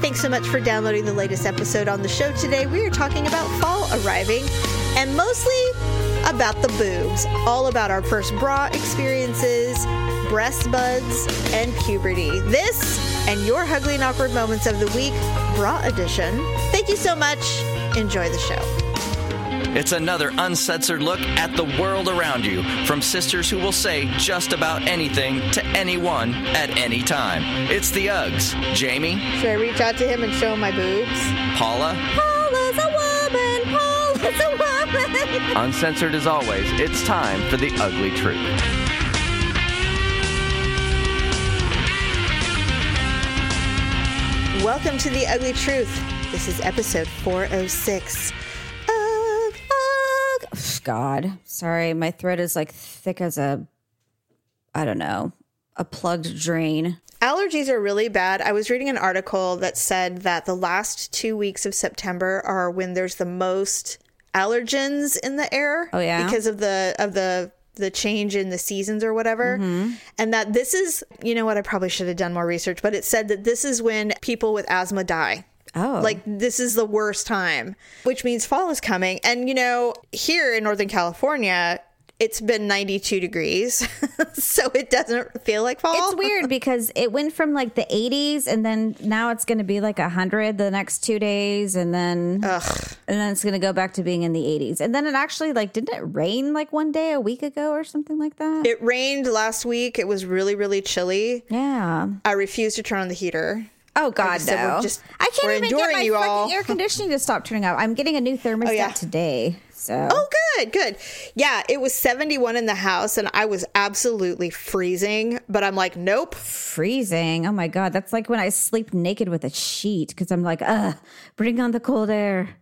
thanks so much for downloading the latest episode on the show today. We are talking about fall arriving and mostly about the boobs, all about our first bra experiences, breast buds, and puberty. This and your ugly and awkward moments of the week, bra edition. Thank you so much. Enjoy the show. It's another uncensored look at the world around you from sisters who will say just about anything to anyone at any time. It's the Uggs. Jamie, Should I reach out to him and show him my boobs? Paula, Paula's a woman. Paula's a woman. uncensored as always, it's time for the ugly truth. Welcome to the Ugly Truth. This is episode 406. God, sorry, my throat is like thick as a, I don't know, a plugged drain. Allergies are really bad. I was reading an article that said that the last two weeks of September are when there's the most allergens in the air. Oh, yeah? because of the of the the change in the seasons or whatever, Mm-hmm. and that this is you know what I probably should have done more research, but it said that this is when people with asthma die. Oh, Like this is the worst time, which means fall is coming. And you know, here in Northern California, it's been 92 degrees. so it doesn't feel like fall. it's weird because it went from like the 80s and then now it's going to be like 100 the next two days and then and then it's going to go back to being in the 80s and then it actually like didn't it rain like one day a week ago or something like that It rained last week. It was really, really chilly. yeah I refused to turn on the heater. Oh god we're no just- i can't even get my fucking all. air conditioning to stop turning off i'm getting a new thermostat oh, yeah. today so Oh, good, good. Yeah, it was 71 in the house and I was absolutely freezing, but I'm like, nope. freezing. Oh my god, that's like when I sleep naked with a sheet because I'm like, ugh, bring on the cold air.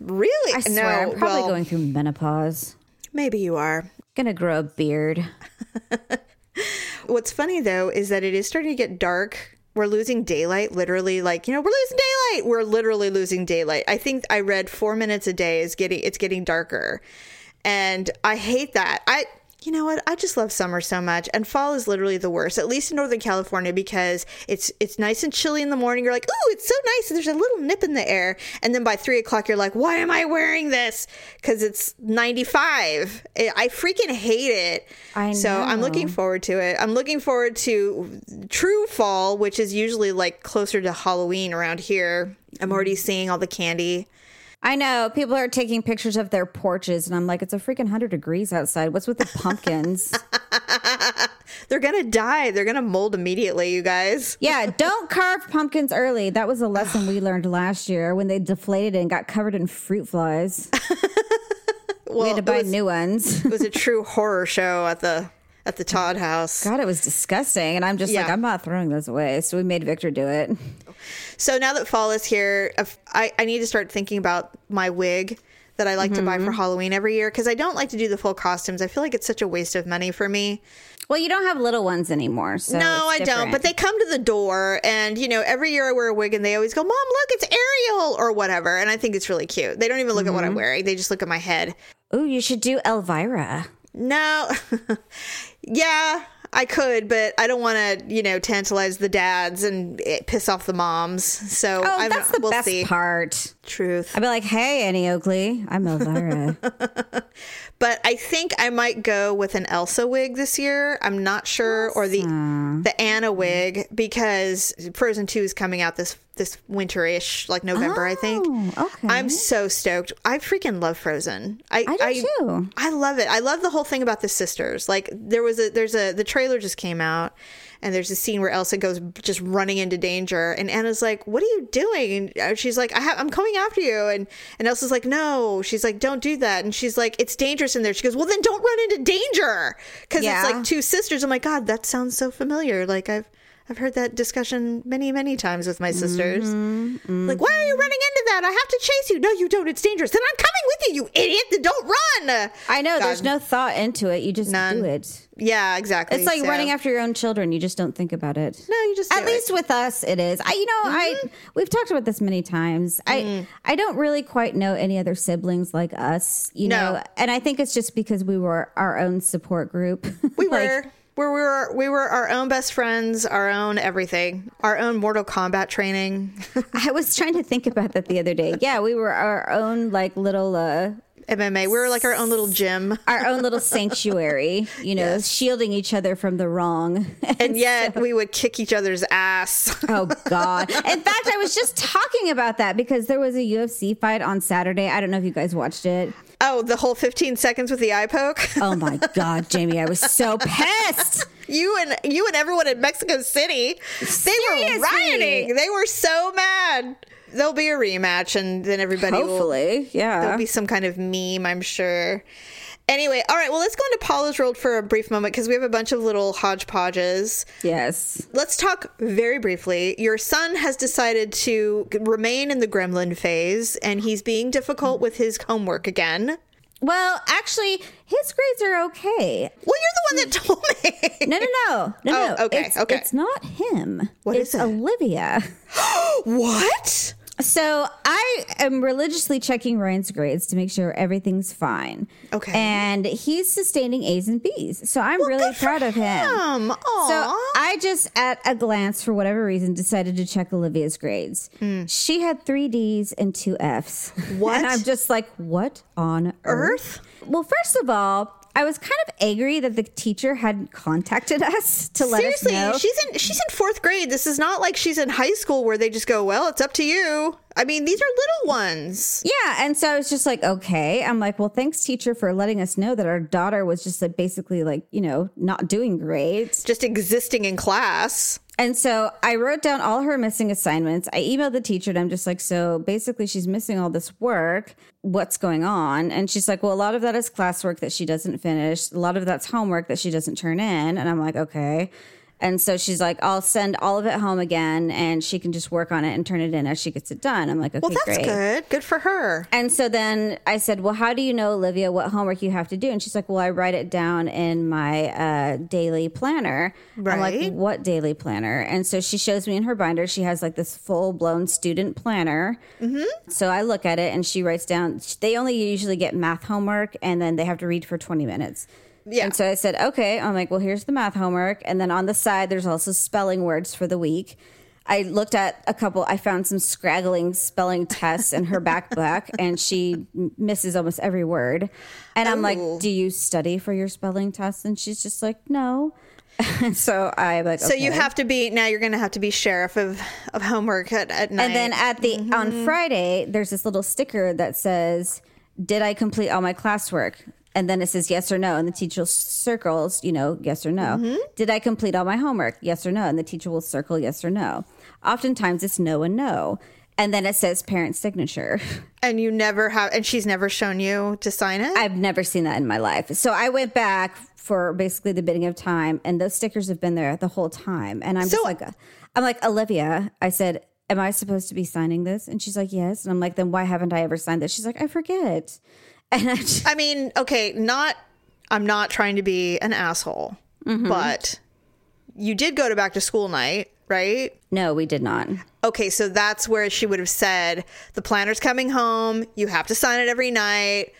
Really? I swear, I'm probably well, going through menopause. Maybe you are. Gonna grow a beard. What's funny though is that it is starting to get dark. We're losing daylight, literally. Like you know, we're losing daylight. We're literally losing daylight. I think I read four minutes a day is getting it's getting darker, and I hate that. I you know what? I just love summer so much, and fall is literally the worst. At least in Northern California because it's it's nice and chilly in the morning. You're like, oh, it's so nice. There's a little nip in the air, and then by three o'clock, you're like, why am I wearing this? Because it's 95. I I freaking hate it. I know. So I'm looking forward to it. I'm looking forward to true fall, which is usually like closer to Halloween around here. I'm already mm-hmm. seeing all the candy. I know people are taking pictures of their porches, and I'm like, it's a freaking hundred degrees outside. What's with the pumpkins? They're gonna die. They're gonna mold immediately, you guys. yeah, don't carve pumpkins early. That was a lesson we learned last year when they deflated and got covered in fruit flies. Well, we had to buy was, new ones. it was a true horror show at the at the Todd house. God, it was disgusting, and I'm just like, I'm not throwing those away. So we made Victor do it. So now that fall is here, I, I need to start thinking about my wig that I like to buy for mm-hmm. Halloween every year because I don't like to do the full costumes. I feel like it's such a waste of money for me. Well, you don't have little ones anymore. So No, I don't. But they come to the door, and you know, every year I wear a wig, and they always go, "Mom, look, it's Ariel" or whatever, and I think it's really cute. They don't even look at what I'm mm-hmm. wearing; they just look at my head. Oh, you should do Elvira. No, yeah, I could, but I don't want to, you know, tantalize the dads and eh, piss off the moms. So Oh, I'm, that's the we'll best see. part. Truth. I'd be like, "Hey, Annie Oakley, I'm Elvira." But I think I might go with an Elsa wig this year. I'm not sure, or the the Anna wig because Frozen Two is coming out this this winterish, like November, I think. Oh, okay. I'm so stoked. I freaking love Frozen. I I do too. I love it. I love the whole thing about the sisters. Like there was a there's a the trailer just came out and there's a scene where Elsa goes just running into danger and Anna's like, "What are you doing?" And she's like, "I have I'm coming after you." And and Elsa's like, "No." She's like, "Don't do that." And she's like, "It's dangerous in there." She goes, "Well, then don't run into danger." Cuz Yeah. it's like two sisters. I'm like, "God, that sounds so familiar." Like I've I've heard that discussion many, many times with my sisters. Mm-hmm, mm-hmm, Like, why are you running into that? I have to chase you. No, you don't. It's dangerous. Then I'm coming with you, you idiot. Then don't run. I know God. there's no thought into it. You just None. do it. Yeah, exactly. It's like So- running after your own children. You just don't think about it. No, you just At do it. least with us, it is. I, you know, I mm-hmm. we've talked about this many times. I mm. I don't really quite know any other siblings like us. You No. know, and I think it's just because we were our own support group. We Like, were. Where we were we were our own best friends, our own everything, our own Mortal Kombat training. I was trying to think about that the other day. Yeah, we were our own like little uh MMA. We were like our own little gym. our own little sanctuary, you know, shielding each other from the wrong. And yet we would kick each other's ass. Oh God! In fact, I was just talking about that because there was a UFC fight on Saturday. I don't know if you guys watched it. Oh, the whole 15 seconds with the eye poke. Oh my God, Jamie! I was so pissed. You and you and everyone in Mexico City, they Seriously. were rioting. They were so mad. There'll be a rematch, and then everybody will Hopefully, yeah. There'll be some kind of meme, I'm sure. Anyway, all right, well, let's go into Paula's World for a brief moment because we have a bunch of little hodgepodges. yes. Let's talk very briefly. Your son has decided to remain in the gremlin phase and he's being difficult with his homework again. Well, actually, his grades are okay. Well, you're the one that told me. No, no, no, no, Oh, no. okay, it's, okay. It's not him. What it's is it? Olivia. what? So I am religiously checking Ryan's grades to make sure everything's fine. Okay. And he's sustaining A's and B's. So I'm really good for proud of him. Aw. So I just, at a glance, for whatever reason, decided to check Olivia's grades. Hmm. She had three D's and two F's. What? And I'm just like, what on earth? Earth? Well, first of all, I was kind of angry that the teacher hadn't contacted us to let Seriously, us know. she's in she's in fourth grade. This is not like she's in high school where they just go, "Well, it's up to you." I mean, these are little ones. Yeah, and so I was just like, okay. I'm like, well, thanks, teacher, for letting us know that our daughter was just like basically like, you know, not doing great. Just existing in class. And so I wrote down all her missing assignments. I emailed the teacher and I'm just like, so basically she's missing all this work. What's going on? And she's like, well, a lot of that is classwork that she doesn't finish. A lot of that's homework that she doesn't turn in. And I'm like, okay. And so she's like, I'll send all of it home again and she can just work on it and turn it in as she gets it done. I'm like, okay, Well, that's great. good. Good for her. And so then I said, Well, how do you know, Olivia, what homework you have to do? And she's like, Well, I write it down in my uh, daily planner. Right. I'm like, What daily planner? And so she shows me in her binder, she has like this full blown student planner. Mm-hmm. So I look at it and she writes down, they only usually get math homework and then they have to read for 20 minutes. Yeah. And so I said, okay. I'm like, well, here's the math homework. And then on the side, there's also spelling words for the week. I looked at a couple, I found some scraggling spelling tests in her backpack, and she misses almost every word. And I'm like, Oh. do you study for your spelling tests? And she's just like, no. so I'm like, So you have to be now. You're going to have to be sheriff of of homework at, at night. And then at the on mm-hmm. Friday, there's this little sticker that says, "Did I complete all my classwork?" And then it says yes or no, and the teacher circles, you know, yes or no. Mm-hmm. Did I complete all my homework? Yes or no, and the teacher will circle yes or no. Oftentimes it's no and no, and then it says parent signature. and you never have, and she's never shown you to sign it. I've never seen that in my life. So I went back for basically the bidding of time, and those stickers have been there the whole time. And I'm So- just like, I'm like Olivia. I said, "Am I supposed to be signing this?" And she's like, "Yes." And I'm like, "Then why haven't I ever signed this?" She's like, "I forget." And I just, I mean, okay, not. I'm not trying to be an asshole, Mm-hmm. but you did go to back to school night, right? no, we did not. Okay, so that's where she would have said the planner's coming home. You have to sign it every night.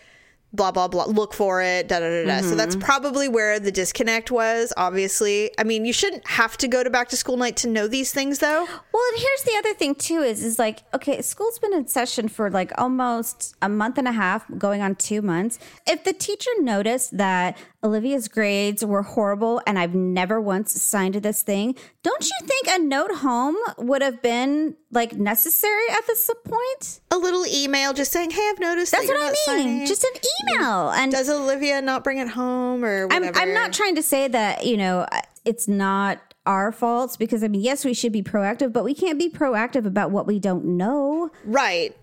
Blah blah blah. Look for it. Da da da da. So Mm-hmm. that's probably where the disconnect was. Obviously, I mean, you shouldn't have to go to back to school night to know these things, though. Well, and here's the other thing too is is like okay, school's been in session for like almost a month and a half, going on 2 months. If the teacher noticed that Olivia's grades were horrible and I've never once signed this thing, don't you think a note home would have been like necessary at this point? A little email just saying, "Hey, I've noticed That's that what I mean. signing." Just an email. And Does Olivia not bring it home or I'm, whatever? I'm not trying to say that, you know, it's not our faults because I mean, yes, we should be proactive, but we can't be proactive about what we don't know. right.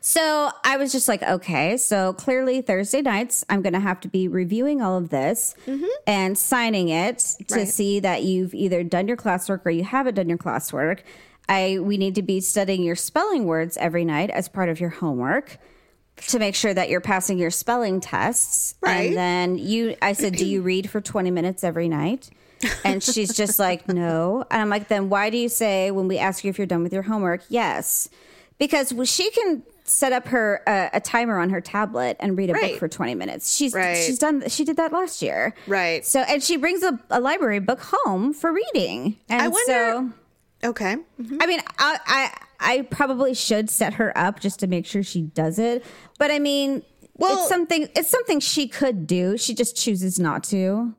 So I was just like, okay, so clearly Thursday nights, I'm going to have to be reviewing all of this and signing it to Mm-hmm. Right. see that you've either done your classwork or you haven't done your classwork. I we need to be studying your spelling words every night as part of your homework to make sure that you're passing your spelling tests. Right. And then you I said, "Do you read for 20 minutes every night?" And she's just like, "No." And I'm like, "Then why do you say when we ask you if you're done with your homework, yes?" Because she can set up her uh, a timer on her tablet and read a Right. book for 20 minutes. She's Right. she's done she did that last year. Right. So and she brings a, a library book home for reading. And I wonder- Okay. so I mean, I, I I probably should set her up just to make sure she does it. But I mean, Well- it's something it's something she could do. She just chooses not to.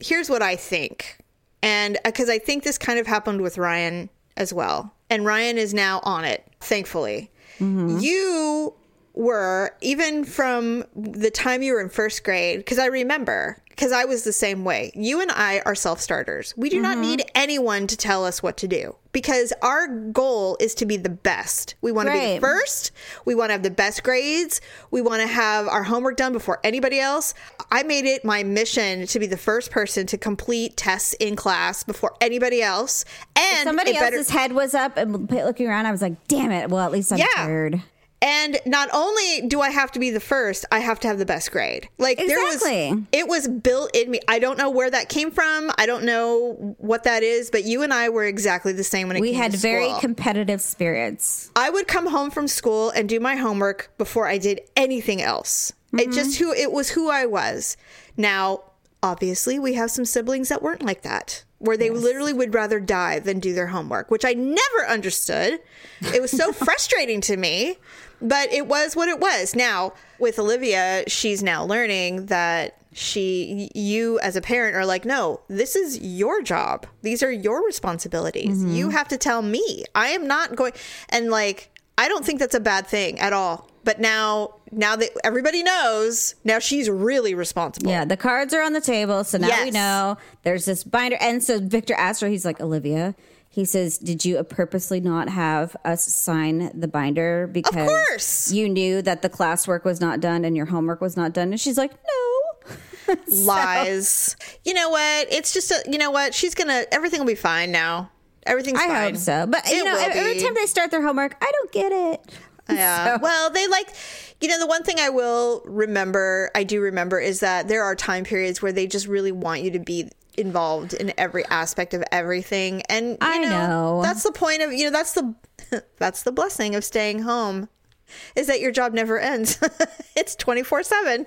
here's what I think. And because I think this kind of happened with Ryan as well. And Ryan is now on it, thankfully. Mm-hmm. You were, even from the time you were in first grade, because I remember, because I was the same way. You and I are self starters. We do not mm-hmm. need anyone to tell us what to do because our goal is to be the best. We want to be the first. We want to have the best grades. We want to have our homework done before anybody else. I made it my mission to be the first person to complete tests in class before anybody else. And Somebody it better- else's head was up and looking around. I was like, "Damn it!" Well, at least I'm Yeah. third. And not only do I have to be the first, I have to have the best grade. Like there was it was built in me. I don't know where that came from. I don't know what that is, but you and I were exactly the same when it We had very competitive spirits. I would come home from school and do my homework before I did anything else. It mm-hmm. just who it was who I was. Now, obviously, we have some siblings that weren't like that, where they literally would rather die than do their homework, which I never understood. It was so frustrating to me, but it was what it was. Now, with Olivia, she's now learning that she you as a parent are like no this is your job. These are your responsibilities. Mm-hmm. You have to tell me. I am not going and like i don't think that's a bad thing at all. But now now that everybody knows now she's really responsible. Yeah, the cards are on the table, so now we know. There's this binder. And so Victor asked her, he's like, Olivia, he says, Did you purposely not have us sign the binder because course. you knew that the classwork was not done and your homework was not done? And she's like, No. lies you know what it's just a you know what she's gonna everything will be fine now everything's I fine hope so. But you know, every be. time they start their homework, I don't get it. Yeah. So- Well, they like, you know, the one thing I will remember, I do remember, is that there are time periods where they just really want you to be involved in every aspect of everything. And you I know. that's the point of, you know, that's the that's the blessing of staying home, is that your job never ends. it's twenty four seven.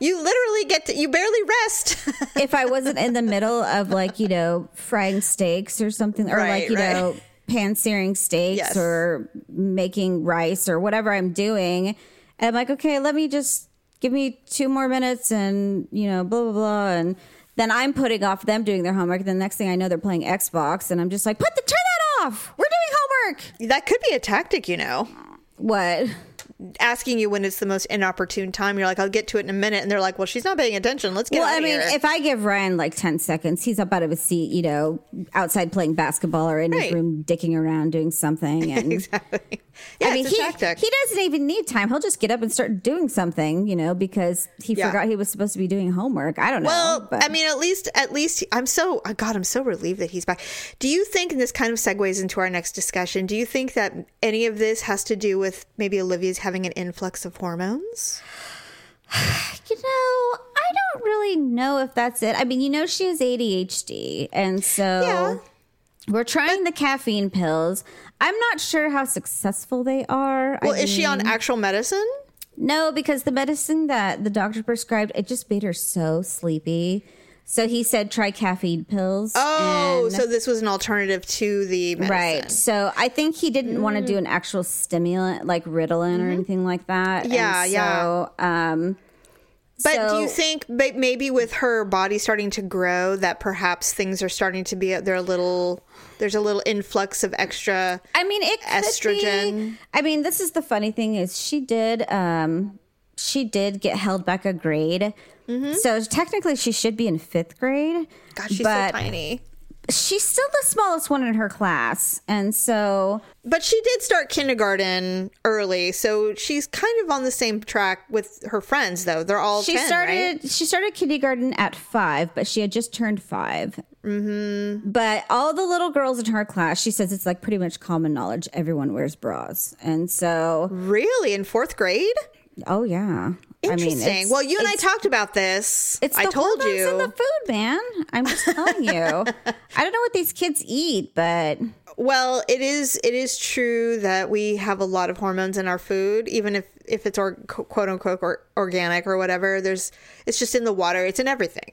You literally get to, you barely rest. if I wasn't in the middle of like, you know, frying steaks or something, or Right, like, you right. know, pan searing steaks Yes. or making rice or whatever I'm doing. And I'm like, okay, let me just give me two more minutes and, you know, blah, blah, blah. And then I'm putting off them doing their homework. The next thing I know, they're playing Xbox. And I'm just like, put the, turn that off. We're doing homework. that could be a tactic, you know. What? Asking you when it's the most inopportune time. You're like, I'll get to it in a minute. And they're like, well, she's not paying attention. Let's get it. Well, I mean, here. if I give Ryan like 10 seconds, he's up out of his seat, you know, outside playing basketball or in Right. his room dicking around doing something. And exactly. Yeah, I mean, he, tactic. he doesn't even need time. He'll just get up and start doing something, you know, because he Yeah. forgot he was supposed to be doing homework. I don't know. Well, but I mean, at least, at least, I'm so, oh God, I'm so relieved that he's back. Do you think, and this kind of segues into our next discussion, do you think that any of this has to do with maybe Olivia's having an influx of hormones? you know, I don't really know if that's it. I mean, you know, she has ADHD. And so Yeah. We're trying the caffeine pills. I'm not sure how successful they are. I Well, is she on actual medicine? No, because the medicine that the doctor prescribed, it just made her so sleepy. So he said try caffeine pills. Oh, and- so this was an alternative to the medicine. right. So I think he didn't want to do an actual stimulant like Ritalin or anything like that. Mm-hmm. Yeah, and yeah. so, Um, But do you think may- maybe with her body starting to grow that perhaps things are starting to be they're a little there's a little influx of extra I mean, it Estrogen. Be, I mean, this is the funny thing is she did. Um, she did get held back a grade. Mm-hmm. So technically, she should be in fifth grade. gosh she's so tiny. She's still the smallest one in her class, and so But she did start kindergarten early, so she's kind of on the same track with her friends though. They're all she 10, started. right? She started kindergarten at five, but she had just turned 5 Mm-hmm. But all the little girls in her class, she says it's like pretty much common knowledge. Everyone wears bras, and so Really in 4th grade? Oh yeah. Interesting. it's- well, you and I talked about this. It's I the told you. in the food, man. I'm just telling you. I don't know what these kids eat, but Well, it is it is true that we have a lot of hormones in our food, even if if it's or, quote unquote or, organic or whatever. There's it's just in the water. It's in everything.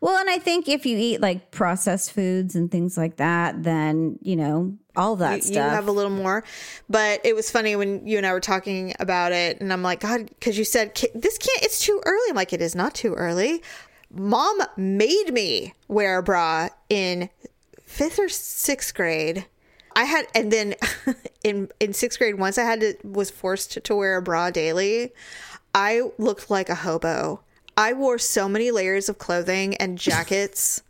Well, and I think if you eat like processed foods and things like that, then you know all that You stuff. have a little more, but it was funny when you and I were talking about it, and I'm like, God, because you said this can't. It's too early. I'm like, it is not too early. Mom made me wear a bra in fifth or sixth grade. I had, and then in in sixth grade, once I had to was forced to wear a bra daily, I looked like a hobo. I wore so many layers of clothing and jackets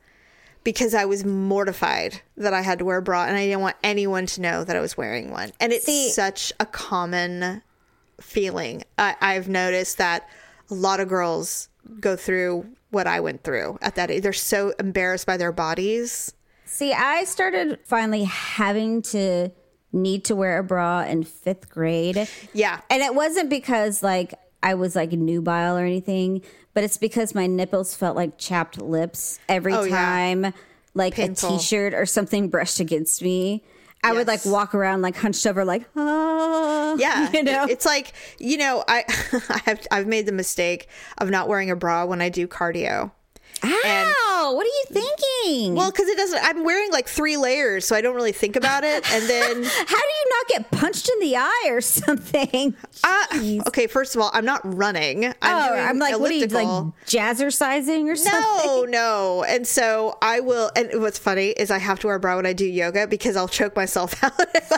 because I was mortified that I had to wear a bra and I didn't want anyone to know that I was wearing one. And it's See- such a common feeling. I, I've noticed that a lot of girls go through what I went through at that age. They're so embarrassed by their bodies. See, I started finally having to need to wear a bra in fifth grade. Yeah. And it wasn't because like I was like nubile or anything, but it's because my nipples felt like chapped lips every Oh, yeah. time like Painful. a t-shirt or something brushed against me. I would like walk around like hunched over like ah Yeah, you know it's like you know, I I have I've made the mistake of not wearing a bra when I do cardio. Ow, what are you thinking? Well, because it doesn't. I'm wearing like three layers, so I don't really think about it. And then, how do you not get punched in the eye or something? uh, okay, first of all, I'm not running. I'm oh, I'm like, what are you like elliptical. jazzercising or something? No, no. And so I will. And what's funny is I have to wear a bra when I do yoga because I'll choke myself out if I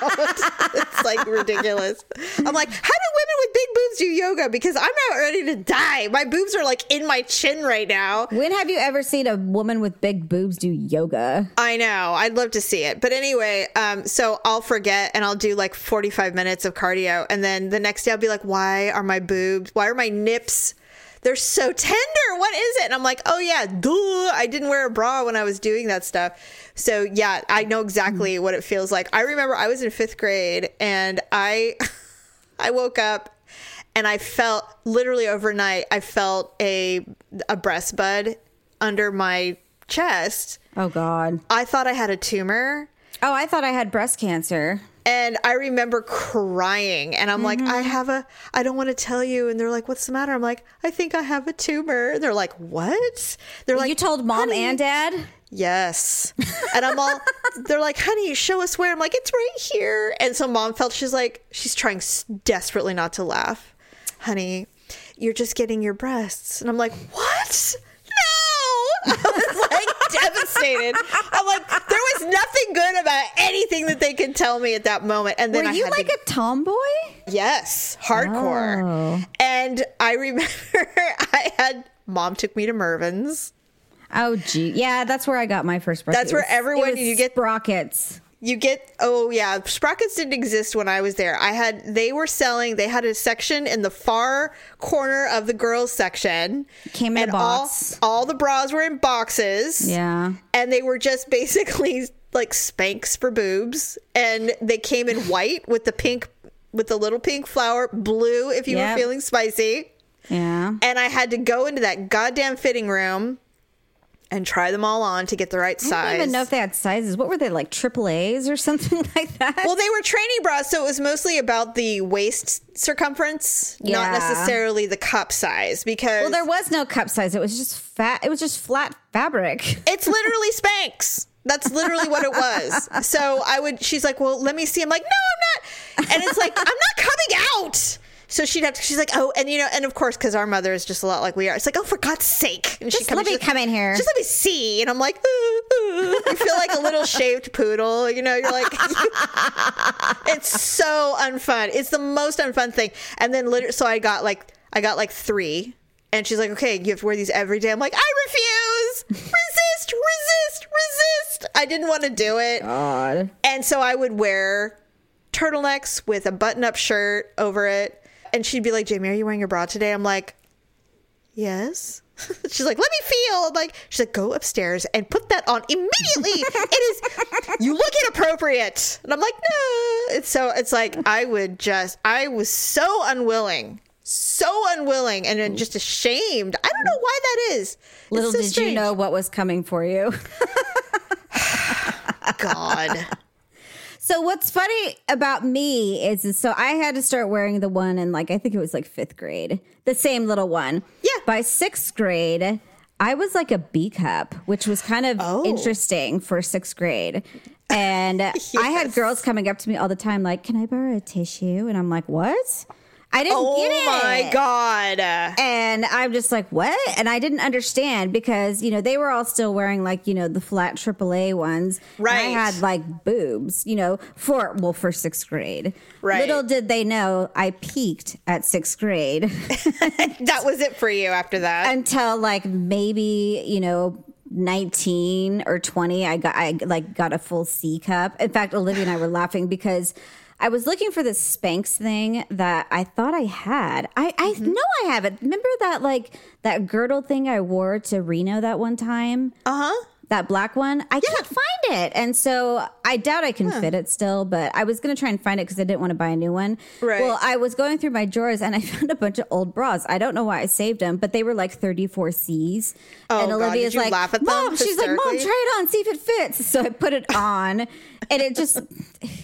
don't. it's like ridiculous. I'm like, how do women with big boobs do yoga? Because I'm not ready to die. My boobs are like in my chin right now. When have you ever seen a woman with big boobs do yoga? I know. I'd love to see it. But anyway, um, so I'll forget and I'll do like 45 minutes of cardio. And then the next day I'll be like, why are my boobs, why are my nips? They're so tender. What is it? And I'm like, oh yeah, duh. I didn't wear a bra when I was doing that stuff. So yeah, I know exactly what it feels like. I remember I was in fifth grade and I, I woke up and I felt literally overnight, I felt a, a breast bud under my chest. Oh God. I thought I had a tumor. Oh, I thought I had breast cancer. And I remember crying, and I'm like, Mm-hmm. I have a, I don't want to tell you. And they're like, What's the matter? I'm like, I think I have a tumor. And they're like, What? They're like, you told mom "Honey." and dad? Yes. And I'm all, they're like, honey, show us where. I'm like, it's right here. And so mom felt, she's like, she's trying desperately not to laugh. Honey, you're just getting your breasts. And I'm like, what? I was like devastated. I'm like, there was nothing good about anything that they could tell me at that moment. And then Were I you like to, a tomboy? yes, hardcore. Oh. And I remember I had, mom took me to Mervyn's. Oh, gee. Yeah, that's where I got my first breast. That's where everyone- was you get- sprockets. You get oh yeah, sprockets didn't exist when I was there. I had they were selling. They had a section in the far corner of the girls section. Came in a box. All, all the bras were in boxes. Yeah. and they were just basically like Spanx for boobs, and they came in white with the pink with the little pink flower, blue if you Yep. were feeling spicy. Yeah. And I had to go into that goddamn fitting room and try them all on to get the right size. I don't even know if they had sizes. What were they like triple A's or something like that? Well, they were training bras, so it was mostly about the waist circumference, not necessarily the cup size. Because Well, there was no cup size. It was just fat. It was just flat fabric. it's literally Spanx. That's literally what it was. So I would. She's like, "Well, let me see." I'm like, "No, I'm not." And it's like, "I'm not coming out." So she'd have to. She's like, "Oh," and you know, and of course, because our mother is just a lot like we are. It's like, "Oh, for God's sake!" And Just let me come in here. Just let me see. And I'm like, "Ooh, ooh." you feel like a little shaved poodle. You know, you're like, it's so unfun. It's the most unfun thing. And then literally, so I got like, I got like three. And she's like, okay, you have to wear these every day. I'm like, I refuse. Resist, resist, resist. I didn't want to do it. God. And so I would wear turtlenecks with a button up shirt over it. And she'd be like, Jamie, are you wearing your bra today? I'm like, yes. she's like, let me feel. I'm like, she's like, go upstairs and put that on immediately. it is, you look inappropriate. And I'm like, no. It's so, it's like, I would just, I was so unwilling, so unwilling and just ashamed. I don't know why that is. Little so did you know what was coming for you. God. So what's funny about me is, is so I had to start wearing the one in like I think it was like fifth grade, the same little one. Yeah. By sixth grade, I was like a B cup, which was kind of Oh. interesting for sixth grade. And I had girls coming up to me all the time, like, "Can I borrow a tissue?" And I'm like, "What?" I didn't Oh get it. my God. And I'm just like, what? And I didn't understand because, you know, they were all still wearing like, you know, the flat AAA ones. And I had like boobs, you know, for, well, for sixth grade. Right. Little did they know I peaked at sixth grade That was it for you after that. until like maybe, you know, 19 or 20 i got i like got a full c cup in fact olivia and i were laughing because i was looking for this spanx thing that i thought i had. I i Mm-hmm. know i have it. Remember that like that girdle thing i wore to reno that one time? Uh huh. that black one? I can't find it. And so i doubt i can fit it still but i was going to try and find it because i didn't want to buy a new one. Right. well i was going through my drawers and i found a bunch of old bras. I don't know why i saved them but they were like 34 c's. Oh, and God. olivia's you like laugh at them mom she's like mom try it on see if it fits. So i put it on and it just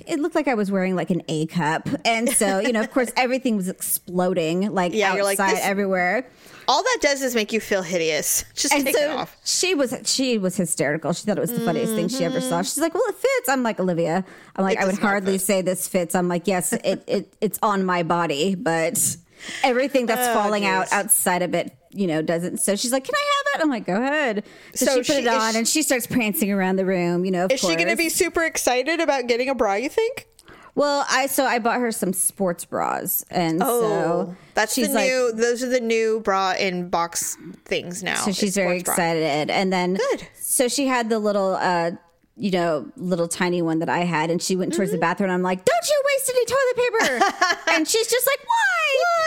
it looked like i was wearing like an a cup and so you know of course everything was exploding like Yeah, outside like, this- everywhere All that does is make you feel hideous. Just and take it off. she was she was hysterical. She thought it was the funniest thing she ever saw. Mm-hmm. She's like, "Well, it fits." I'm like, "Olivia." I'm like, It "I would hardly fit. say this fits." I'm like, "Yes, it it it's on my body, but everything that's Oh, falling out outside of it, you know, doesn't." So she's like, "Can I have it?" I'm like, "Go ahead." So, So she put she- it on she- and she starts prancing around the room. You know, of Is she going to be super excited about getting a bra, you think? Well, I so I bought her some sports bras, and Oh, so that's she's the like, new. Those are the new bra in box things now. So she's very sports bra. excited. And then Good. so she had the little uh you know, little tiny one that I had, and she went towards Mm-hmm. the bathroom. I'm like, "Don't you waste any toilet paper!" and she's just like, "Why?"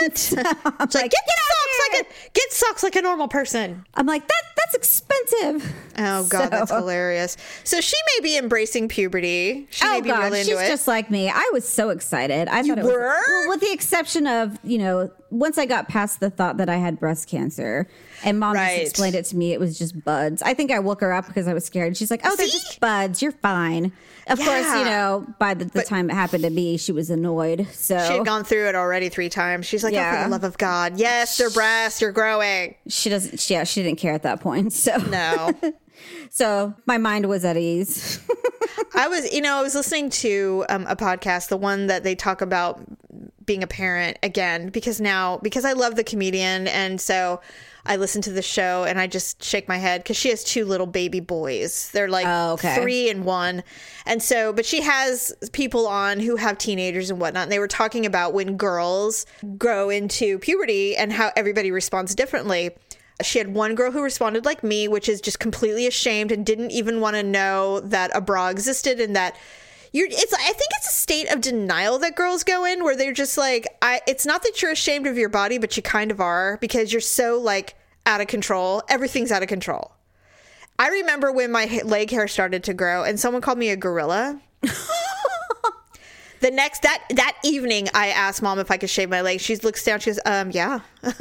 What? I'm It's like, get socks like a get socks like a normal person. I'm like, "That that's expensive." Oh god, that's hilarious. So she may be embracing puberty. She may Oh be god, really she's it. just like me. I was so excited. I thought it was, were? well, with the exception of you know, once I got past the thought that I had breast cancer, and mom Right. just explained it to me, it was just buds. I think I woke her up because I was scared. She's like, "Oh, they're See? just buds. You're fine." Of course, you know, by the, the time it happened to me, she was annoyed. So she had gone through it already three times. She's like, oh, for the love of God. Yes, they're breasts. You're growing. she doesn't. She, yeah, she didn't care at that point. So No. so my mind was at ease. I was, you know, I was listening to um, a podcast, the one that they talk about being a parent again, because now, because I love the comedian. And so I listen to the show and I just shake my head because she has two little baby boys. They're like Oh, okay. three and one. And so, but she has people on who have teenagers and whatnot. And they were talking about when girls grow into puberty and how everybody responds differently. She had one girl who responded like me, which is just completely ashamed and didn't even want to know that a bra existed and that you're it's I think it's a state of denial that girls go in where they're just like I it's not that you're ashamed of your body, but you kind of are because you're so like out of control. Everything's out of control. I remember when my leg hair started to grow and someone called me a gorilla. the next that that evening I asked mom if I could shave my legs. She looks down, she goes, um, yeah. like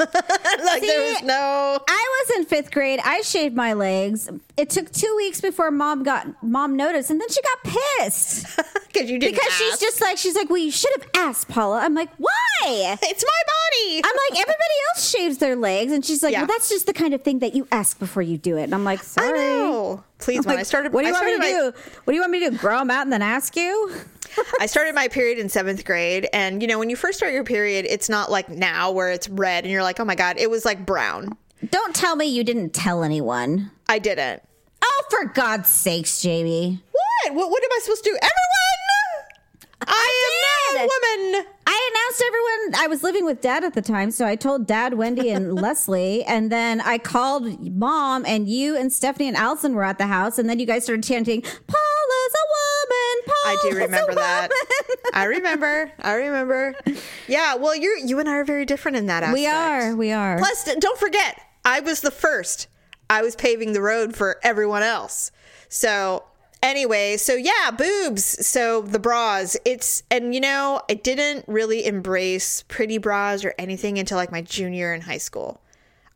there was no I was in fifth grade. I shaved my legs. It took two weeks before mom got mom noticed, and then she got pissed because you didn't because she's just like she's like, well, you should have asked, Paula. I'm like, why? it's my body. I'm like, everybody else shaves their legs, and she's like, Yeah. well, that's just the kind of thing that you ask before you do it. And I'm like, I sorry. know. Please, I'm when like, I started, what do you I want me to started do? What do you want me to do? Grow them out and then ask you? I started my period in seventh grade, and you know, when you first start your period, it's not like now where it's red and you're like, oh my god, it was like brown. Don't tell me you didn't tell anyone. I didn't. Oh, for God's sakes, Jamie. What? What? What am I supposed to do? Everyone, I, am did. now a woman. I announced everyone. I was living with dad at the time, so I told dad, Wendy, and Leslie, and then I called mom, and you and Stephanie and Allison were at the house, and then you guys started chanting, "Paula's a woman." Paula's I do remember that. woman." I remember. I remember. Yeah. Well, you you and I are very different in that aspect. we are. We are. Plus, don't forget, I was the first. I was paving the road for everyone else. So Anyway, so yeah, boobs. So the bras. It's and you know, I didn't really embrace pretty bras or anything until like my junior in high school.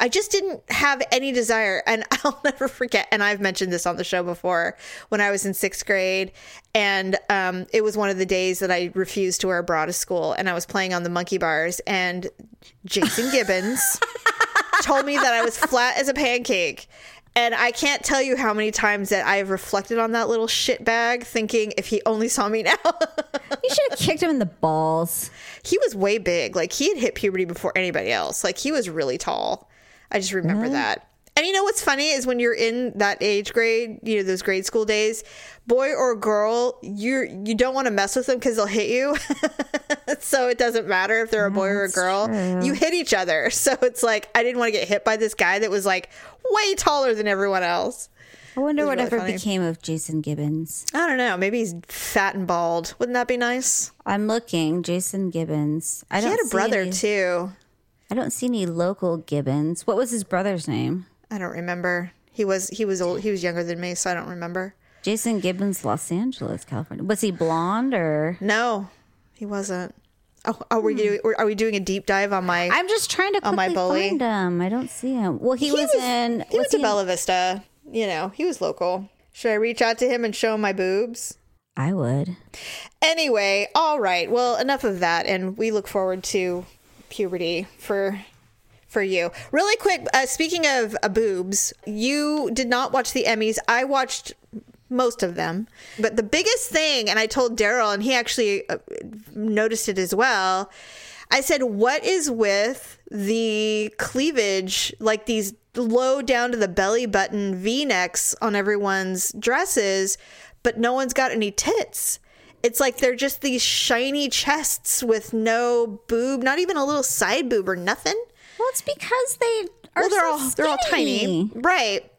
I just didn't have any desire. And I'll never forget. And I've mentioned this on the show before when I was in sixth grade. And um, it was one of the days that I refused to wear a bra to school. And I was playing on the monkey bars. And Jason Gibbons told me that I was flat as a pancake. And I can't tell you how many times that I've reflected on that little shit bag thinking if he only saw me now. You should have kicked him in the balls. he was way big. Like he had hit puberty before anybody else. Like he was really tall. I just remember that. And you know what's funny is when you're in that age grade, you know those grade school days, boy or girl, you you don't want to mess with them because they'll hit you. so it doesn't matter if they're a boy or a girl. true. You hit each other. So it's like I didn't want to get hit by this guy that was like way taller than everyone else. I wonder was really whatever funny. became of Jason Gibbons. I don't know. Maybe he's fat and bald. Wouldn't that be nice? I'm looking, Jason Gibbons. I He had a brother any, too. I don't see any local Gibbons. What was his brother's name? I don't remember. He was he was old. He was younger than me, so I don't remember. Jason Gibbons, Los Angeles, California. Was he blonde or? No, he wasn't. Oh, are we doing, hmm. are we doing a deep dive on my? I'm just trying to On my bully. find him. I don't see him. Well, he, was, in. He was went to in- Bella Vista. You know, he was local. Should I reach out to him and show him my boobs? I would. Anyway, all right. Well, enough of that, and we look forward to puberty for for you. Really quick. Uh, speaking of uh, boobs, you did not watch the Emmys. I watched most of them, but the biggest thing, and I told Daryl, and he actually uh, noticed it as well. I said, "What is with the cleavage, like these low down to the belly button V necks on everyone's dresses, but no one's got any tits?" It's like they're just these shiny chests with no boob, not even a little side boob or nothing. Well, it's because they are Well, they're so all they're all tiny, skinny. right?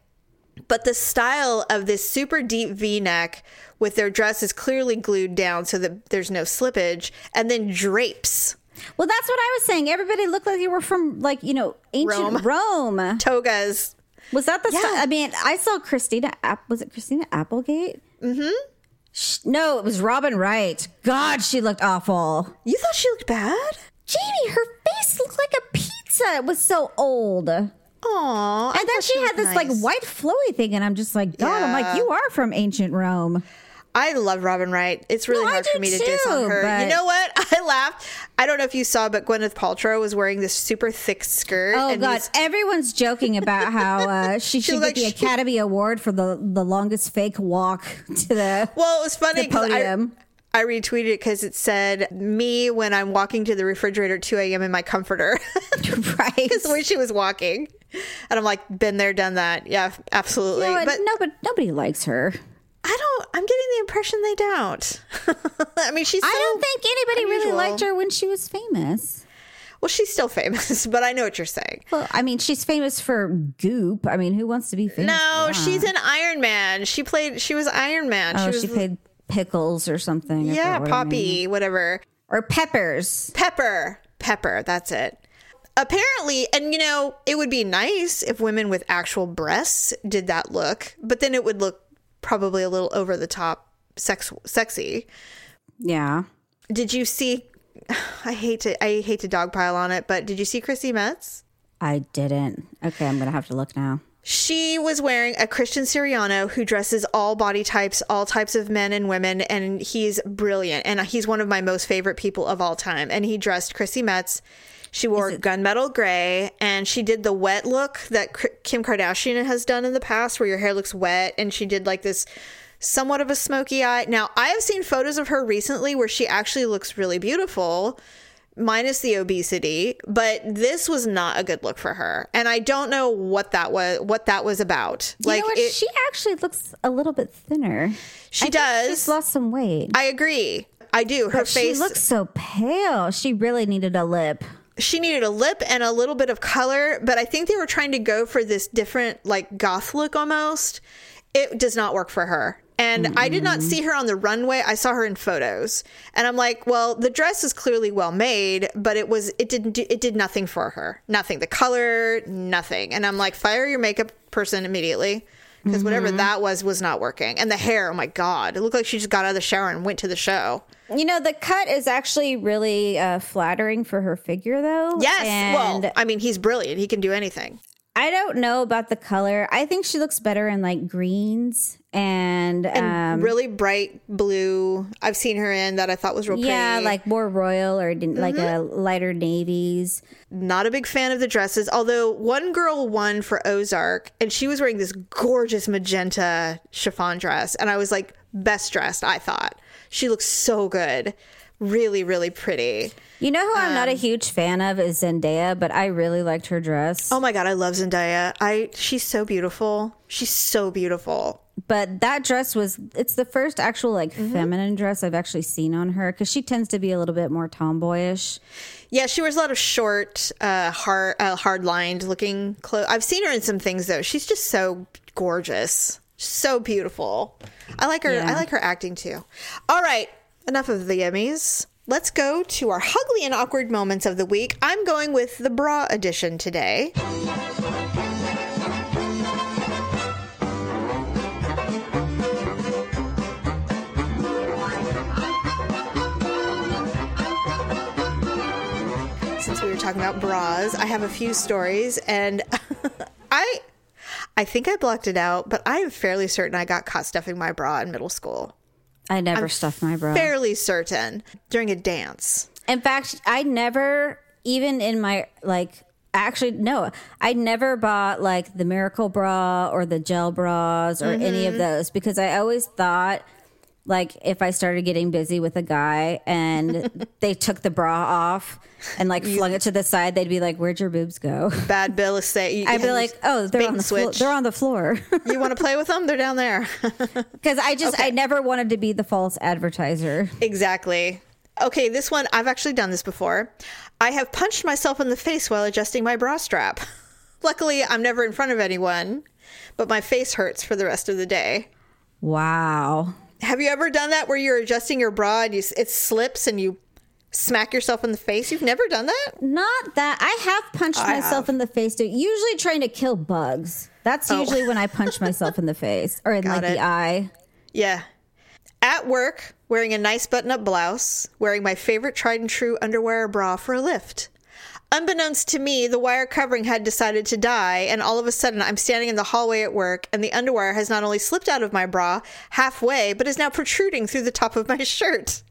But the style of this super deep V neck with their dress is clearly glued down so that there's no slippage, and then drapes, Well, that's what I was saying. Everybody looked like you were from like you know ancient Rome. togas. Was that the? Yeah. sti- I mean, I saw Christina. App- was it Christina Applegate? Mm-hmm. No, it was Robin Wright. God, she looked awful. You thought she looked bad? Jamie, her face looked like a pizza. It was so old. And I then thought she, had this like white flowy thing, and I'm just like, God, I'm like, you are from ancient Rome. I love Robin Wright. It's really No, hard for me to diss on too, her. You know what? I laughed. I don't know if you saw, but Gwyneth Paltrow was wearing this super thick skirt. Oh and God! these- Everyone's joking about how uh, she should like get the she- Academy Award for the the longest fake walk to the. Well, it was funny the 'cause I, podium. I retweeted it because it said me when I'm walking to the refrigerator at 2 a.m. in my comforter. right. The way she was walking. And I'm like, been there, done that. Yeah, absolutely. You know but no, but nobody likes her. I don't, I'm getting the impression they don't. I mean, she's so I don't think anybody really liked her when she was famous. Well, she's still famous, but I know what you're saying. Well, I mean, she's famous for Goop. I mean, who wants to be famous? No, she's in Iron Man. She played, she was Iron Man. Oh, she she, played Pickles or something. Yeah, forgot what her name Poppy, whatever. or Peppers. Pepper. Pepper, that's it. Apparently, and you know, it would be nice if women with actual breasts did that look, but then it would look probably a little over the top sex sexy. Yeah. Did you see I hate to I hate to dogpile on it, but did you see Chrissy Metz? I didn't. Okay, I'm gonna have to look now. She was wearing a Christian Siriano who dresses all body types, all types of men and women, and he's brilliant. And he's one of my most favorite people of all time. And he dressed Chrissy Metz. She wore gunmetal gray, and she did the wet look that Kim Kardashian has done in the past, where your hair looks wet. And she did like this somewhat of a smoky eye. Now, I have seen photos of her recently where she actually looks really beautiful minus the obesity, but this was not a good look for her. And I don't know what that was what that was about. You like know what? it, she actually looks a little bit thinner. She I does. She's lost some weight. I agree. I do. Her But face she looks so pale. She really needed a lip. she needed a lip and a little bit of color, but I think they were trying to go for this different like goth look almost. It does not work for her. And I did not see her on the runway. I saw her in photos. And I'm like, well, the dress is clearly well made, but it was it didn't do, it did nothing for her. Nothing. The color, nothing. And I'm like, fire your makeup person immediately because whatever Mm-hmm. that was was not working. And the hair, oh my god, it looked like she just got out of the shower and went to the show. You know, the cut is actually really uh, flattering for her figure, though. Yes, And well, I mean, he's brilliant. He can do anything. I don't know about the color. I think she looks better in like greens and, um, really bright blue. I've seen her in that I thought was real pretty. yeah, like more royal or d- like a Mm-hmm. lighter navies. not a big fan of the dresses. Although one girl won for Ozark, and she was wearing this gorgeous magenta chiffon dress, and I was like, best dressed. I thought she looks so good, really, really pretty. You know who I'm not a Um, huge fan of is Zendaya, but I really liked her dress. Oh my god, I love Zendaya. I she's so beautiful. She's so beautiful. But that dress was it's the first actual like Mm-hmm. feminine dress I've actually seen on her cuz she tends to be a little bit more tomboyish. Yeah, she wears a lot of short, uh, hard, uh, hard lined looking clothes. I've seen her in some things though. She's just so gorgeous, so beautiful. I like her. Yeah. I like her acting too. All right, enough of the Emmys. Let's go to our ugly and awkward moments of the week. I'm going with the bra edition today. since we were talking about bras, I have a few stories, and I, I think I blocked it out, but I am fairly certain I got caught stuffing my bra in middle school. I never stuffed my bra. Fairly certain during a dance. In fact, I never even in my like actually no, I never bought like the miracle bra or the gel bras or any Mm-hmm. of those because I always thought like if I started getting busy with a guy and they took the bra off and like flung it to the side, they'd be like, "Where'd your boobs go?" Bad Bill is saying. I'd be like, "Oh, they're on the floor. switch. They're on the floor." you want to play with them? They're down there. Because I just I never wanted to be the false advertiser. exactly. Okay, this one I've actually done this before. I have punched myself in the face while adjusting my bra strap. Luckily, I'm never in front of anyone, but my face hurts for the rest of the day. Wow. Have you ever done that where you're adjusting your bra and you, it slips and you smack yourself in the face? You've never done that? Not that I have punched I myself have. in the face. Too. Usually trying to kill bugs. That's oh. usually when I punch myself in the face or in Oh. Got like it. the eye. Yeah. At work, wearing a nice button up blouse, wearing my favorite tried and true underwire bra for a lift. Unbeknownst to me, the wire covering had decided to die, and all of a sudden I'm standing in the hallway at work, and the underwire has not only slipped out of my bra halfway, but is now protruding through the top of my shirt.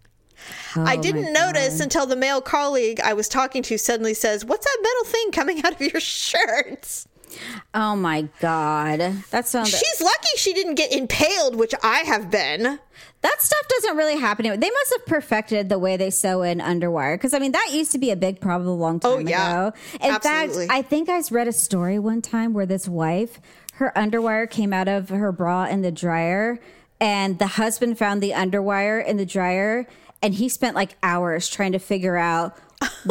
I Oh didn't my notice until the male colleague I was talking to suddenly says, What's that metal thing coming out of your shirt? Oh my god, that sounds. She's lucky she didn't get impaled, which I have been. That stuff doesn't really happen. They must have perfected the way they sew in underwire because I mean that used to be a big problem a long oh, time Oh, yeah. ago. In Absolutely. fact, I think I read a story one time where this wife, her underwire came out of her bra in the dryer, and the husband found the underwire in the dryer, and he spent like hours trying to figure out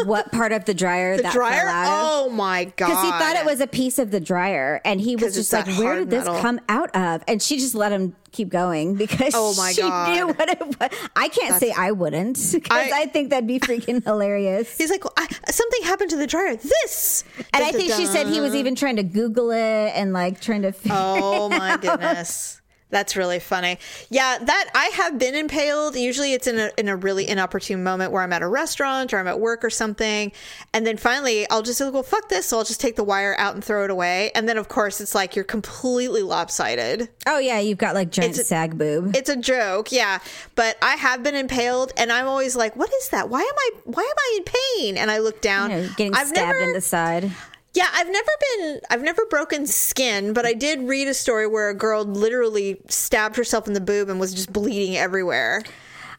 what part of the dryer The that dryer? fell out of. Oh my god. Because he thought it was a piece of the dryer, and he was just like, "Where did this come out of?" And she just let him keep going because Oh my she God. knew what it was. I can't say I wouldn't because I- I, think that'd be freaking hilarious. He's like, well, I, something happened to the dryer. This. And I think she said he was even trying to Google it and like trying to. Figure Oh my goodness. That's really funny. Yeah, that I have been impaled. Usually it's in a in a really inopportune moment where I'm at a restaurant or I'm at work or something. And then finally I'll just say, well, fuck this. So I'll just take the wire out and throw it away. And then of course it's like you're completely lopsided. Oh yeah, you've got like giant a- sag boob. It's a joke, yeah. But I have been impaled and I'm always like, what is that? Why am I why am I in pain? And I look down. You know, getting I've stabbed never, in the side. Yeah, I've never been I've never broken skin, but I did read a story where a girl literally stabbed herself in the boob and was just bleeding everywhere.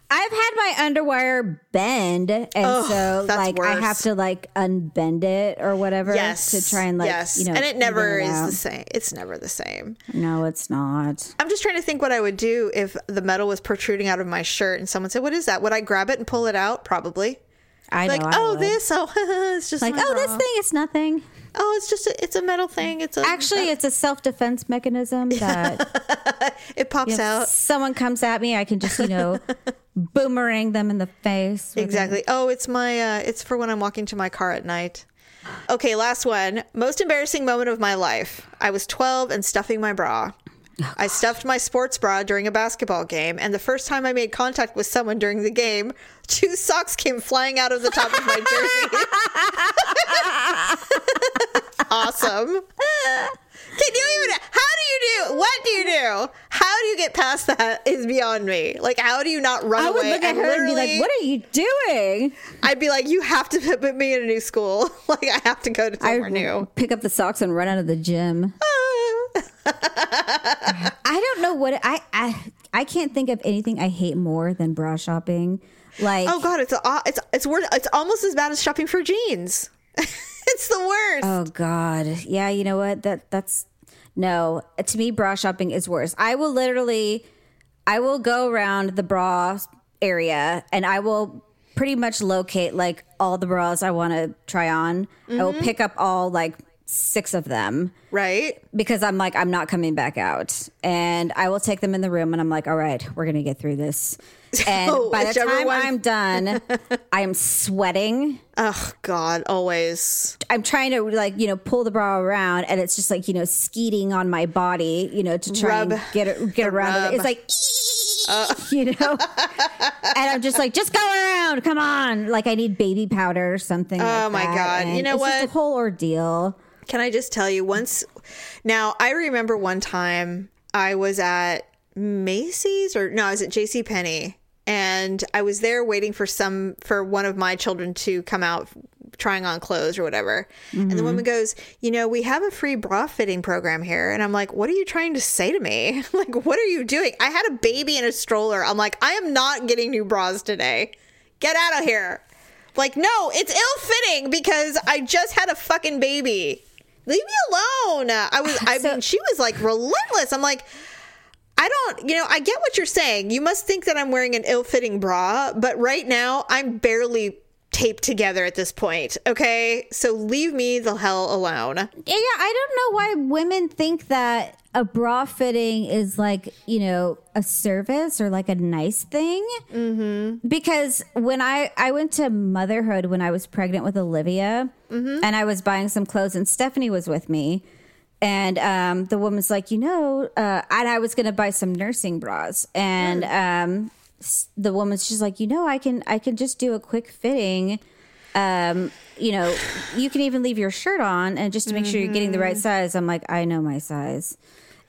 I've had my underwire bend, and Ugh, so like I have to like unbend it or whatever Yes. to try and like yes. you know. and it never even is out. the same. It's never the same. No, it's not. I'm just trying to think what I would do if the metal was protruding out of my shirt and someone said, "What is that?" Would I grab it and pull it out? Probably. I Like, know. I "Oh, would. this. Oh, it's just Like, oh, this thing is nothing. Oh, it's just a, it's a metal thing. It's a Actually, it's a self defense mechanism that it pops if out. someone comes at me, I can just you know boomerang them in the face. with it. Exactly. Oh, it's my uh it's for when I'm walking to my car at night. Okay, last one. Most embarrassing moment of my life. I was 12 and stuffing my bra. I stuffed my sports bra during a basketball game, and the first time I made contact with someone during the game, two socks came flying out of the top of my jersey. Awesome. Can you even? How do you do? What do you do? How do you get past that? Is beyond me. Like, how do you not run I would away? look at her and be like, "What are you doing?" I'd be like, you have to put me in a new school. like, I have to go to I somewhere new. pick up the socks and run out of the gym. I don't know what I I I can't think of anything I hate more than bra shopping. Like, oh God, it's a, it's it's worse. It's almost as bad as shopping for jeans. it's the worst. Oh God, yeah. You know what? That that's no. To me, bra shopping is worse. I will literally, I will go around the bra area and I will pretty much locate like all the bras I want to try on. I will mm-hmm. pick up all like six of them right? because I'm like I'm not coming back out, and I will take them in the room and I'm like, all right, we're gonna get through this. And So, by the time one- I'm done, I am sweating. Oh God, always. I'm trying to like you know pull the bra around, and it's just like you know skeeting on my body, you know, to try and get it, get around rub. it. It's like. you know, and I'm just like, just go around, come on! Like I need baby powder or something. Oh, like my that, God. and You know it's what? a whole ordeal. Can I just tell you once? Now I remember one time I was at Macy's or no, I was at J.C. Penney, and I was there waiting for some for one of my children to come out trying on clothes or whatever. And the woman mm-hmm. goes, "You know, we have a free bra fitting program here." And I'm like, "What are you trying to say to me? like, what are you doing?" I had a baby in a stroller. I'm like, "I am not getting new bras today. Get out of here." Like, no, it's ill fitting because I just had a fucking baby. Leave me alone. I was, I So- mean, she was like relentless. I'm like, I don't, you know, I get what you're saying. You must think that I'm wearing an ill fitting bra, but right now I'm barely taped together at this point. Okay. So leave me the hell alone. Yeah, I don't know why women think that a bra fitting is like, you know, a service or like a nice thing. Mm-hmm. Because when I, I went to motherhood when I was pregnant with Olivia and I was buying some clothes and Stephanie was with me. And um, the woman's like, you know, uh, and I was going to buy some nursing bras. And um, the woman's just like, you know, I can, I can just do a quick fitting um, you know, you can even leave your shirt on and just to make sure you're getting the right size. I'm like, I know my size.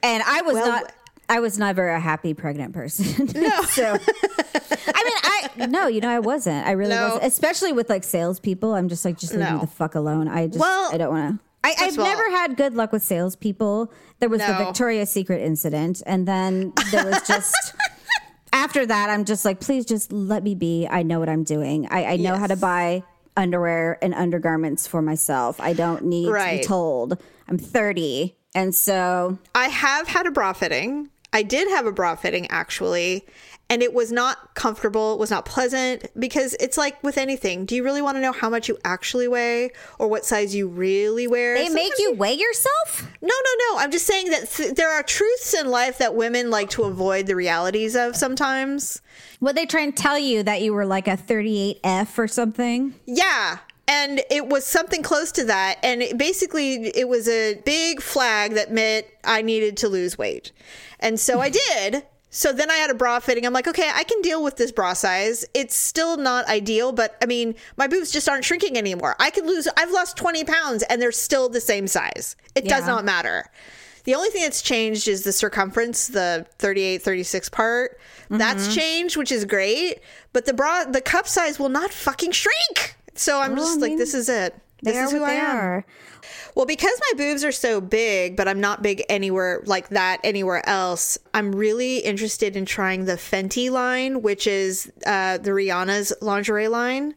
And I was Well, not I was never a happy pregnant person. No. so I mean I no, you know, I wasn't. I really No. wasn't. Especially with like salespeople. I'm just like, just leave No. me the fuck alone. I just Well, I don't wanna I, I've all- never had good luck with salespeople. There was the Victoria's Secret incident, and then there was just after that, I'm just like, please just let me be. I know what I'm doing. I, I know how to buy underwear and undergarments for myself. I don't need to be told. I'm 30. And so, I have had a bra fitting. I did have a bra fitting actually, and it was not comfortable. It was not pleasant because it's like with anything. Do you really want to know how much you actually weigh or what size you really wear? they make Sometimes you weigh yourself? No, no, no. I'm just saying that th- there are truths in life that women like to avoid the realities of sometimes. Would they try and tell you that you were like a 38F or something? Yeah. And it was something close to that. And it, basically, it was a big flag that meant I needed to lose weight. And so I did. So then I had a bra fitting. I'm like, okay, I can deal with this bra size. It's still not ideal, but I mean, my boobs just aren't shrinking anymore. I could lose, I've lost 20 pounds and they're still the same size. It does not matter. The only thing that's changed is the circumference, the 38, 36 part. That's changed, which is great. But the bra, the cup size will not fucking shrink. So I'm Well, just I like, mean, this is it. This is who I am. are. Well, because my boobs are so big, but I'm not big anywhere like that anywhere else, I'm really interested in trying the Fenty line, which is uh, the Rihanna's lingerie line.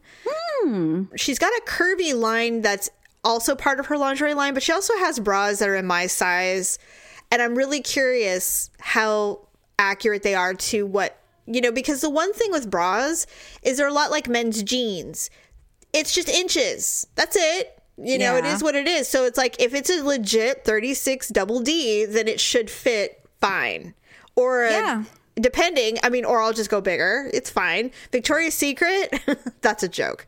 She's got a curvy line that's also part of her lingerie line, but she also has bras that are in my size. And I'm really curious how accurate they are to what, you know, because the one thing with bras is they're a lot like men's jeans it's just inches. That's it. You know, it Yeah. is what it is. So it's like if it's a legit 36 double D, then it should fit fine. Or a- Yeah. depending, I mean, or I'll just go bigger. It's fine. Victoria's Secret, that's a joke.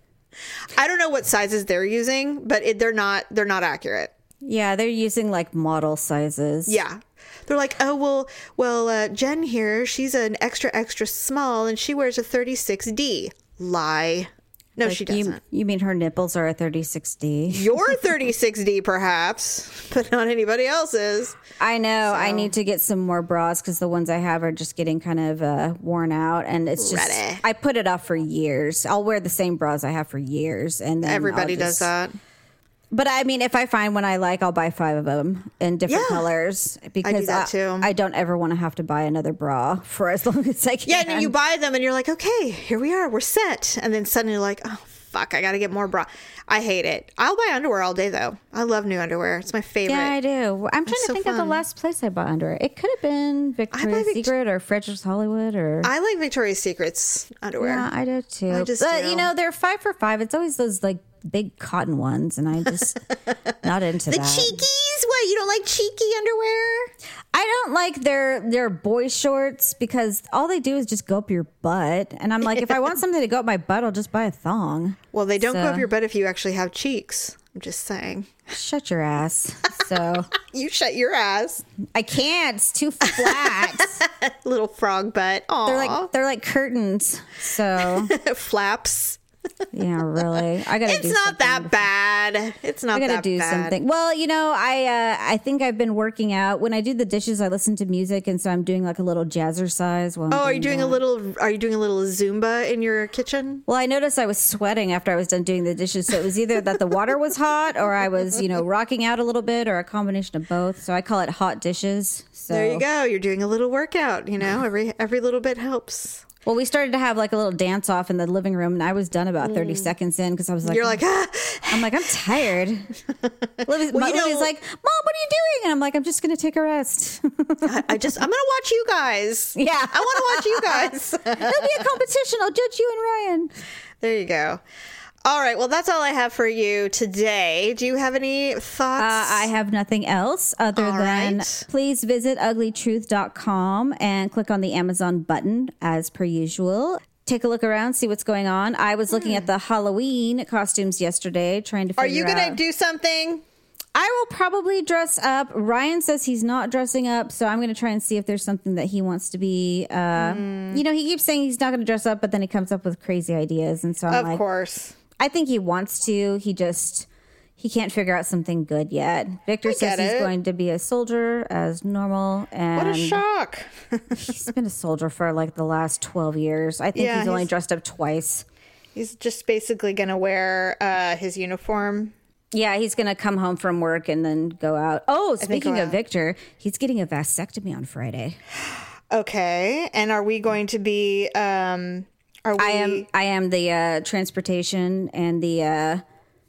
I don't know what sizes they're using, but it, they're not they're not accurate. Yeah, they're using like model sizes. Yeah. They're like, oh well, well, uh, Jen here, she's an extra extra small, and she wears a 36D. Lie. No, she doesn't. you mean her nipples are a 36D? Your 36D, perhaps, but not anybody else's. I know. I need to get some more bras because the ones I have are just getting kind of uh, worn out, and it's just Ready. I put it off for years. I'll wear the same bras I have for years, and then Everybody I'll does that. But I mean, if I find one I like, I'll buy five of them in different Yeah. colors because that too. I don't ever want to have to buy another bra for as long as I can. Yeah, and then you buy them and you're like, okay, here we are, we're set. And then suddenly you're like, oh, fuck, I got to get more bra. I hate it. I'll buy underwear all day, though. I love new underwear. It's my favorite. Yeah, I do. I'm trying to so think of the last place I bought underwear. It could have been Victoria's Vict- Secret or Frederick's Hollywood or. I like Victoria's Secret's underwear. yeah, I do too. I just but do. you know, they're five for five. It's always those like big cotton ones, and I just not into the that. cheekies? What? You don't like cheeky underwear? I don't like their their boy shorts because all they do is just go up your butt, and I'm like, if I want something to go up my butt, I'll just buy a thong. Well, they don't go up your butt if you actually have cheeks. I'm just saying. Shut your ass. So You shut your ass, I can't. It's too flat. little frog butt. Aw. they're like they're like curtains. So flaps. Yeah, really. I gotta. It's not that bad. It's not I gotta that do bad. something. Well, you know, I uh, I think I've been working out. When I do the dishes, I listen to music, and so I'm doing like a little jazzercise. While I'm Oh, are you doing that. a little? Are you doing a little Zumba in your kitchen? Well, I noticed I was sweating after I was done doing the dishes, so it was either that the water was hot, or I was, you know, rocking out a little bit, or a combination of both. So I call it hot dishes. So There you go. You're doing a little workout. You know, every every little bit helps. Well, we started to have like a little dance off in the living room, and I was done about thirty seconds in because I was like, Mm. You're like, ah, I'm like, I'm tired. Livy's, Well, you know- Livy's like, Mom, what are you doing? And I'm like, I'm just gonna take a rest. I, I just I'm gonna watch you guys. Yeah. I want to watch you guys. There'll be a competition. I'll judge you and Ryan. there you go. All right. Well, that's all I have for you today. Do you have any thoughts? Uh, I have nothing else other All than right. please visit uglytruth.com and click on the Amazon button as per usual. Take a look around, see what's going on. I was looking at the Halloween costumes yesterday, trying to Hmm. Are you gonna do something? I will probably dress up. Ryan says he's not dressing up, so I'm going to try and see if there's something that he wants to be. Uh, Hmm. You know, he keeps saying he's not going to dress up, but then he comes up with crazy ideas, and so I'm Of like, course. I think he wants to. He just he can't figure out something good yet. Victor I says he's it. going to be a soldier as normal, and What a shock. he's been a soldier for like the last twelve years. I think Yeah, he's only dressed up twice. He's just basically gonna wear uh, his uniform. Yeah, he's going to come home from work and then go out. Oh, speaking of out. Victor, he's getting a vasectomy on Friday. Okay. And are we going to be? Um, are we? I am I am the uh, transportation and the uh,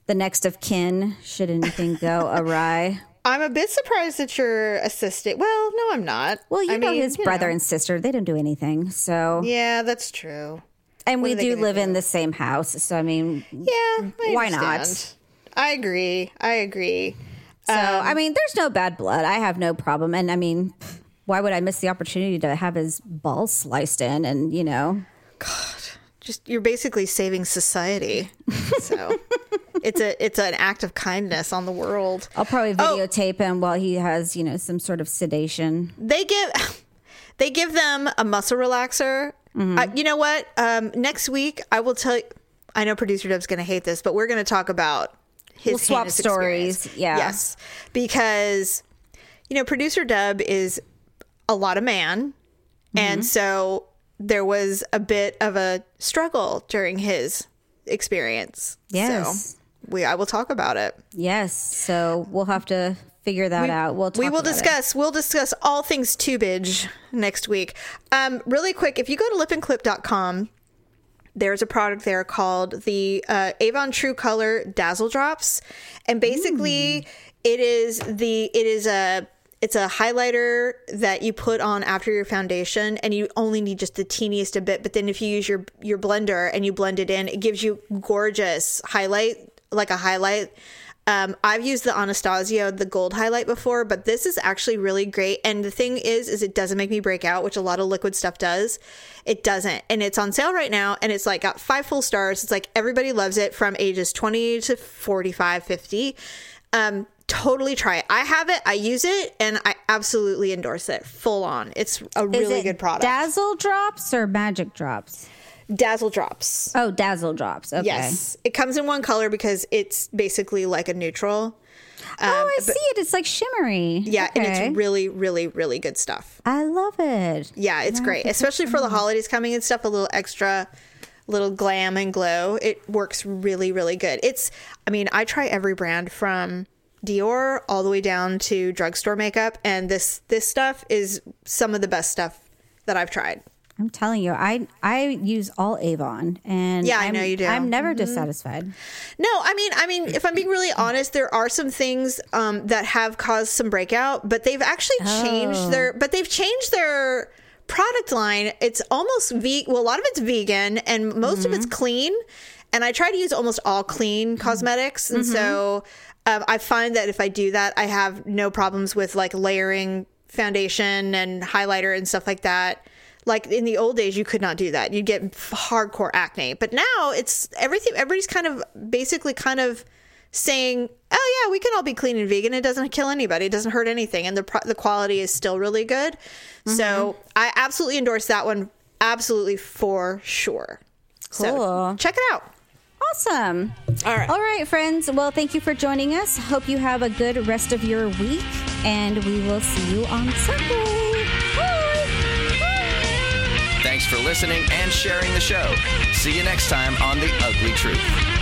the next of kin should anything go awry. I'm a bit surprised that you're assistant. Well, no, I'm not. Well, you I know mean, his you brother know. and sister, they don't do anything. So Yeah, that's true. and we are they do live in the same house. So I mean, Yeah. I Why not? I agree. I agree. so Um, I mean, there's no bad blood. I have no problem. And I mean, why would I miss the opportunity to have his balls sliced in? And you know, Just you're basically saving society. So it's a it's an act of kindness on the world. I'll probably Oh. videotape him while he has you know some sort of sedation. They give they give them a muscle relaxer. Mm-hmm. Uh, you know what? Um, next week I will tell you. I know producer Dub's going to hate this, but we're going to talk about his We'll swap stories, experience. yeah. Yes, because you know producer Dub is a lot of man, Mm-hmm. and so there was a bit of a struggle during his experience. Yes. so we I will talk about it. Yes. So we'll have to figure that out. We'll talk we will about it. discuss we'll discuss all things tubage next week um really quick if you go to lipandclip.com there's a product there called the uh, avon true color dazzle drops and basically it is the it is a it's a highlighter that you put on after your foundation and you only need just the teeniest a bit but then if you use your your blender and you blend it in it gives you gorgeous highlight like a highlight um, I've used the Anastasia, the gold highlight before, but this is actually really great. And the thing is, is it doesn't make me break out, which a lot of liquid stuff does. It doesn't, and it's on sale right now, and it's like got five full stars. It's like everybody loves it from ages 20 to 45, 50. Um, totally try it. I have it, I use it, and I absolutely endorse it full on. It's a really it good product. Dazzle drops or magic drops? Dazzle drops. Oh, dazzle drops. Okay. Yes. It comes in one color because it's basically like a neutral. oh, I see it. It's like shimmery. Um, Yeah, and it's really, really, really good stuff. I love it. Yeah, it's great, especially for the holidays coming and stuff. A little extra, little glam and glow. It works really, really good. It's, I mean, I try every brand from Dior all the way down to drugstore makeup, and this this stuff is some of the best stuff that I've tried. I'm telling you, I I use all Avon, and Yeah, I I'm, know you do. Mm-hmm. I'm never dissatisfied. No, I mean, I mean, if I'm being really honest, there are some things um, that have caused some breakout, but they've actually changed their, but they've changed their product line. It's almost ve- well, a lot of it's vegan, and most of it's clean. And I try to use almost all clean cosmetics, and so um, I find that if I do that, I have no problems with like layering foundation and highlighter and stuff like that. Like in the old days you could not do that. You'd get hardcore acne. But now it's everything everybody's kind of basically kind of saying oh yeah we can all be clean and vegan. It doesn't kill anybody. It doesn't hurt anything. And the pro- the quality is still really good. So i absolutely endorse that one absolutely for sure. So check it out Awesome. all right All right, friends. Well, thank you for joining us. Hope you have a good rest of your week, and we will see you on Sunday. Bye. Thanks for listening and sharing the show. See you next time on The Ugly Truth.